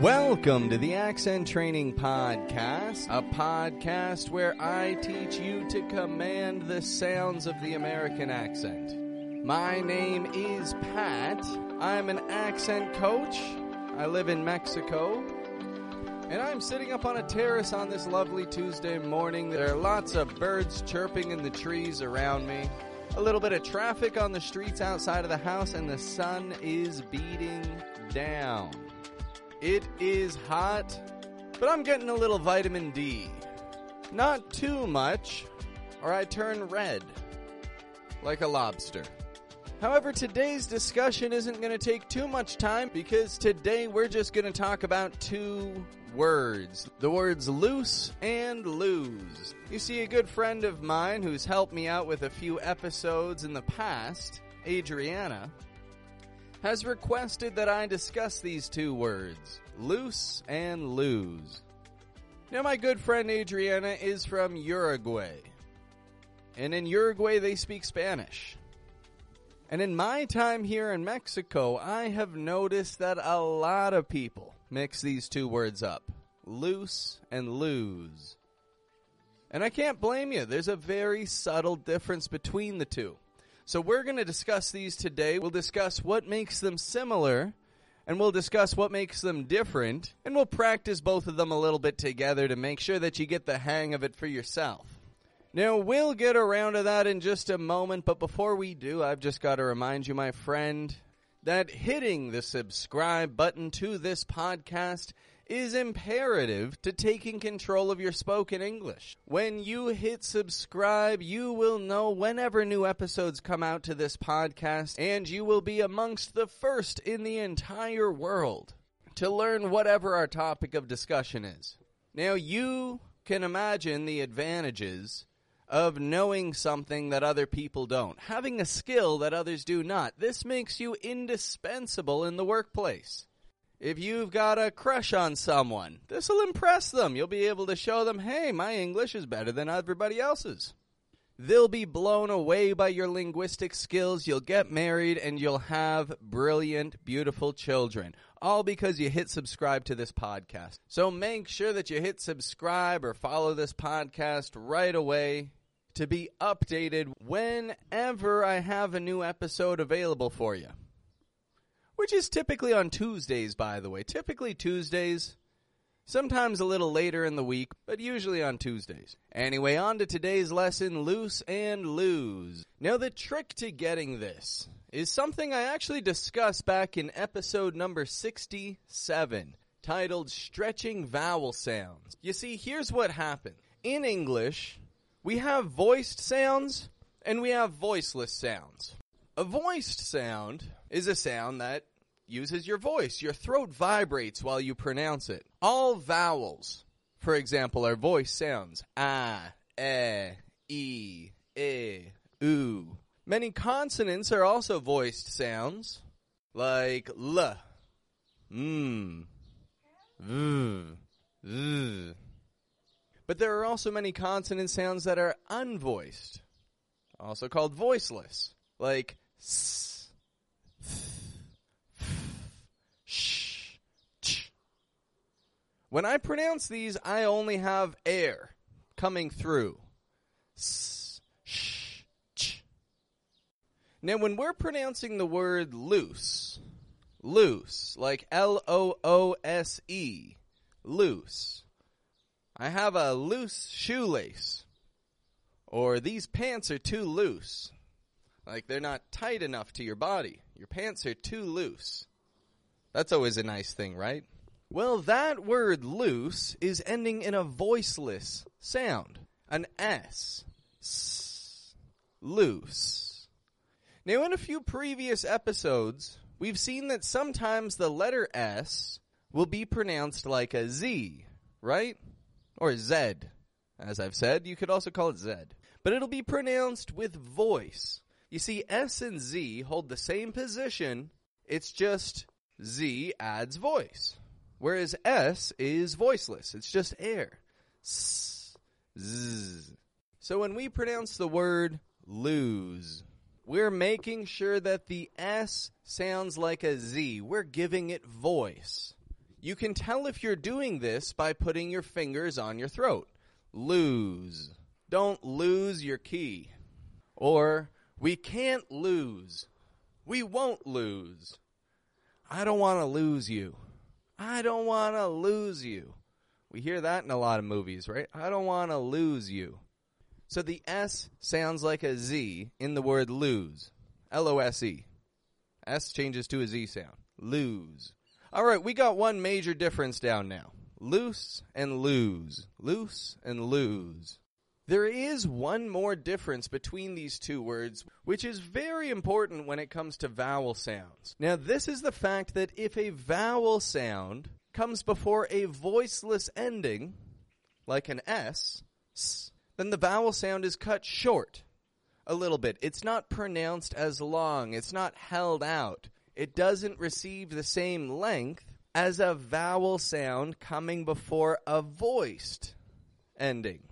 Welcome to the Accent Training Podcast, a podcast where I teach you to command the sounds of the American accent. My name is Pat. I'm an accent coach. I live in Mexico. And I'm sitting up on a terrace on this lovely Tuesday morning. There are lots of birds chirping in the trees around me. A little bit of traffic on the streets outside of the house, and the sun is beating down. It is hot, but I'm getting a little vitamin D. Not too much, or I turn red. Like a lobster. However, today's discussion isn't going to take too much time because today we're just going to talk about two words. The words loose and lose. You see, a good friend of mine who's helped me out with a few episodes in the past, Adriana, has requested that I discuss these two words, loose and lose. Now, my good friend Adriana is from Uruguay. And in Uruguay, they speak Spanish. And in my time here in Mexico, I have noticed that a lot of people mix these two words up loose and lose. And I can't blame you. There's a very subtle difference between the two. So we're going to discuss these today. We'll discuss what makes them similar and we'll discuss what makes them different and we'll practice both of them a little bit together to make sure that you get the hang of it for yourself. Now, we'll get around to that in just a moment, but before we do, I've just got to remind you, my friend, that hitting the subscribe button to this podcast is imperative to taking control of your spoken English. When you hit subscribe, you will know whenever new episodes come out to this podcast, and you will be amongst the first in the entire world to learn whatever our topic of discussion is. Now, you can imagine the advantages of knowing something that other people don't, having a skill that others do not. This makes you indispensable in the workplace. If you've got a crush on someone, this will impress them. You'll be able to show them, hey, my English is better than everybody else's. They'll be blown away by your linguistic skills. You'll get married and you'll have brilliant, beautiful children. All because you hit subscribe to this podcast. So make sure that you hit subscribe or follow this podcast right away to be updated whenever I have a new episode available for you which is typically on Tuesdays, by the way. Typically Tuesdays, sometimes a little later in the week, but usually on Tuesdays. Anyway, on to today's lesson loose and lose. Now, the trick to getting this is something I actually discussed back in episode number 67, titled Stretching Vowel Sounds. You see, here's what happens in English, we have voiced sounds and we have voiceless sounds. A voiced sound is a sound that uses your voice. Your throat vibrates while you pronounce it. All vowels, for example, are voice sounds. Ah, eh, e, e, oo. Many consonants are also voiced sounds, like l, mm. But there are also many consonant sounds that are unvoiced, also called voiceless, like s. When I pronounce these, I only have air coming through. Now, when we're pronouncing the word loose, loose, like L O O S E, loose. I have a loose shoelace. Or these pants are too loose. Like they're not tight enough to your body. Your pants are too loose. That's always a nice thing, right? Well, that word loose is ending in a voiceless sound. An S. S. Loose. Now, in a few previous episodes, we've seen that sometimes the letter S will be pronounced like a Z, right? Or Z, as I've said. You could also call it Z. But it'll be pronounced with voice. You see, S and Z hold the same position, it's just Z adds voice. Whereas S is voiceless, it's just air. S, z. So when we pronounce the word lose, we're making sure that the S sounds like a Z. We're giving it voice. You can tell if you're doing this by putting your fingers on your throat. Lose. Don't lose your key. Or, we can't lose. We won't lose. I don't want to lose you. I don't want to lose you. We hear that in a lot of movies, right? I don't want to lose you. So the S sounds like a Z in the word lose. L O S E. S changes to a Z sound. Lose. All right, we got one major difference down now. Loose and lose. Loose and lose. There is one more difference between these two words, which is very important when it comes to vowel sounds. Now, this is the fact that if a vowel sound comes before a voiceless ending, like an S, then the vowel sound is cut short a little bit. It's not pronounced as long. It's not held out. It doesn't receive the same length as a vowel sound coming before a voiced ending.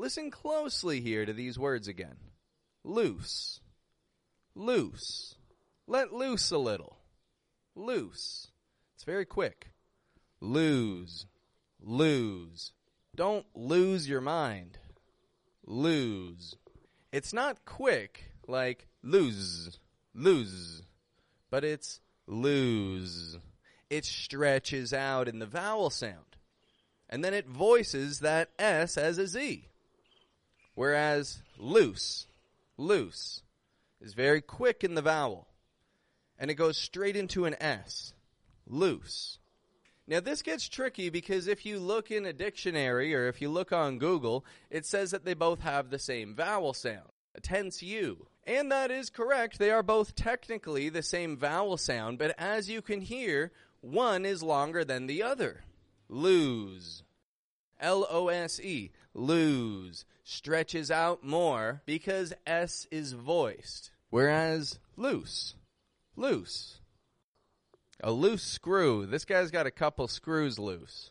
Listen closely here to these words again. Loose. Loose. Let loose a little. Loose. It's very quick. Lose. Lose. Don't lose your mind lose. It's not quick like lose, lose, but it's lose. It stretches out in the vowel sound. And then it voices that S as a Z. Whereas loose, loose, is very quick in the vowel. And it goes straight into an S. Loose. Now, this gets tricky because if you look in a dictionary or if you look on Google, it says that they both have the same vowel sound, a tense U. And that is correct. They are both technically the same vowel sound, but as you can hear, one is longer than the other. Lose. L O S E. Lose. Stretches out more because S is voiced. Whereas loose. Loose a loose screw. This guy's got a couple screws loose.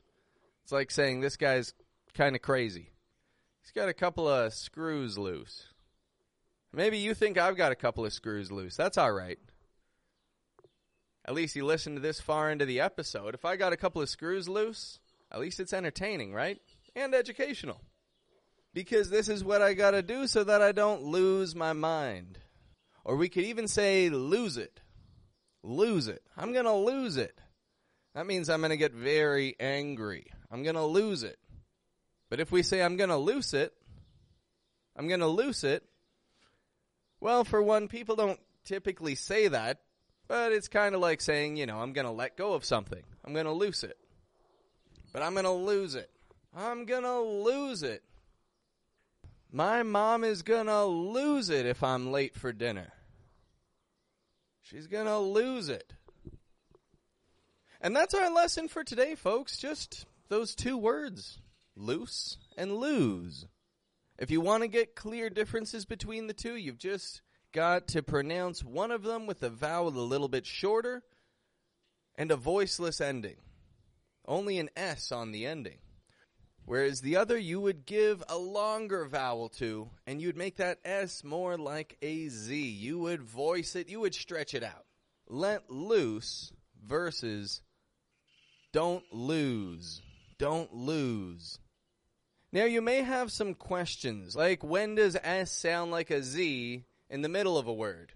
It's like saying this guy's kind of crazy. He's got a couple of screws loose. Maybe you think I've got a couple of screws loose. That's all right. At least you listened to this far into the episode. If I got a couple of screws loose, at least it's entertaining, right? And educational. Because this is what I got to do so that I don't lose my mind. Or we could even say lose it lose it. I'm to lose it. That means I'm to get very angry. I'm to lose it. But if we say I'm going to lose it, I'm going to lose it, well, for one, people don't typically say that, but it's kind of like saying, you know, I'm going to let go of something. I'm going to lose it. But I'm going to lose it. I'm going to lose it. My mom is going to lose it if I'm late for dinner. She's going to lose it. And that's our lesson for today, folks. Just those two words loose and lose. If you want to get clear differences between the two, you've just got to pronounce one of them with a vowel a little bit shorter and a voiceless ending. Only an S on the ending. Whereas the other you would give a longer vowel to, and you'd make that S more like a Z. You would voice it, you would stretch it out. Let loose versus don't lose. Don't lose. Now you may have some questions, like when does S sound like a Z in the middle of a word?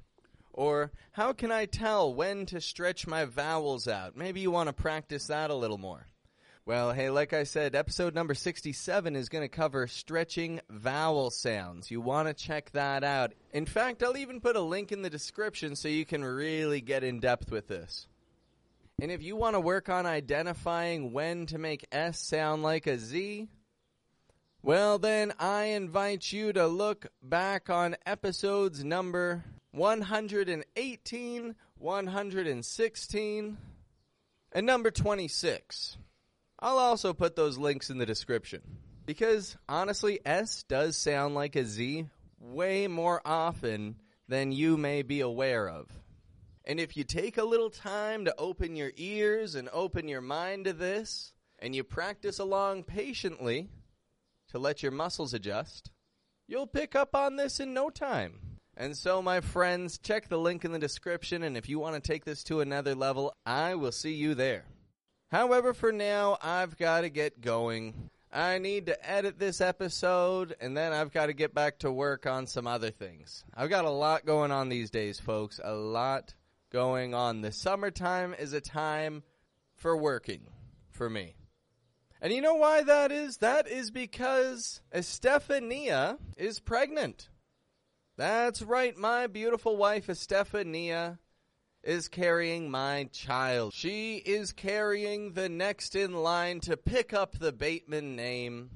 Or how can I tell when to stretch my vowels out? Maybe you want to practice that a little more. Well, hey, like I said, episode number 67 is going to cover stretching vowel sounds. You want to check that out. In fact, I'll even put a link in the description so you can really get in depth with this. And if you want to work on identifying when to make S sound like a Z, well, then I invite you to look back on episodes number 118, 116, and number 26. I'll also put those links in the description. Because honestly, S does sound like a Z way more often than you may be aware of. And if you take a little time to open your ears and open your mind to this, and you practice along patiently to let your muscles adjust, you'll pick up on this in no time. And so, my friends, check the link in the description, and if you want to take this to another level, I will see you there. However, for now, I've got to get going. I need to edit this episode, and then I've got to get back to work on some other things. I've got a lot going on these days, folks. A lot going on. The summertime is a time for working for me. And you know why that is? That is because Estefania is pregnant. That's right, my beautiful wife Estefania is carrying my child. She is carrying the next in line to pick up the Bateman name.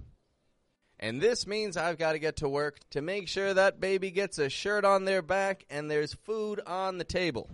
And this means I've got to get to work to make sure that baby gets a shirt on their back and there's food on the table.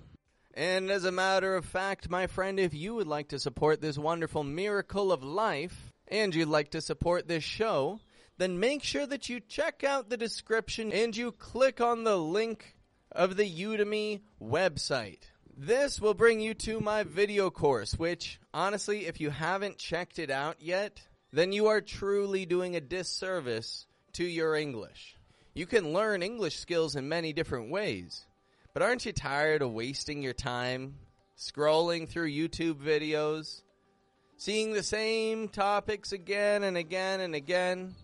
And as a matter of fact, my friend, if you would like to support this wonderful miracle of life and you'd like to support this show, then make sure that you check out the description and you click on the link of the Udemy website. This will bring you to my video course, which, honestly, if you haven't checked it out yet, then you are truly doing a disservice to your English. You can learn English skills in many different ways, but aren't you tired of wasting your time scrolling through YouTube videos, seeing the same topics again and again and again,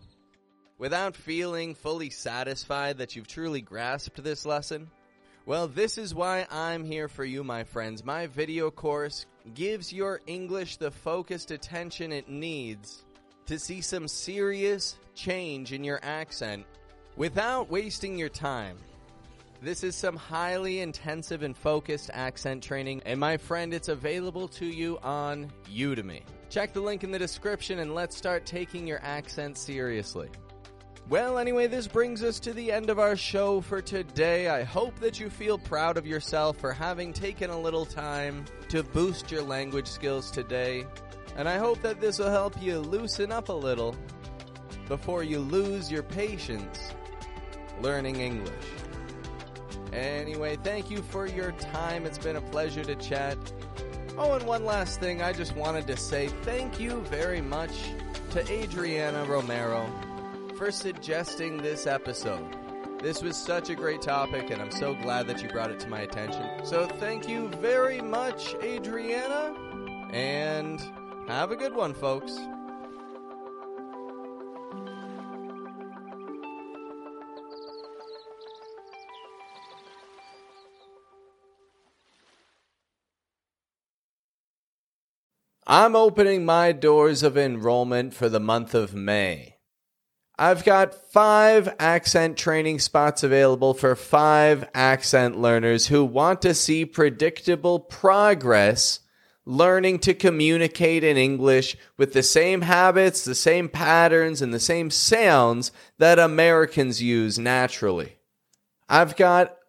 without feeling fully satisfied that you've truly grasped this lesson? Well, this is why I'm here for you, my friends. My video course gives your English the focused attention it needs to see some serious change in your accent without wasting your time. This is some highly intensive and focused accent training, and my friend, it's available to you on Udemy. Check the link in the description and let's start taking your accent seriously. Well, anyway, this brings us to the end of our show for today. I hope that you feel proud of yourself for having taken a little time to boost your language skills today. And I hope that this will help you loosen up a little before you lose your patience learning English. Anyway, thank you for your time. It's been a pleasure to chat. Oh, and one last thing, I just wanted to say thank you very much to Adriana Romero for suggesting this episode. This was such a great topic, and I'm so glad that you brought it to my attention. So, thank you very much, Adriana, and have a good one, folks. I'm opening my doors of enrollment for the month of May. I've got five accent training spots available for five accent learners who want to see predictable progress learning to communicate in English with the same habits, the same patterns, and the same sounds that Americans use naturally. I've got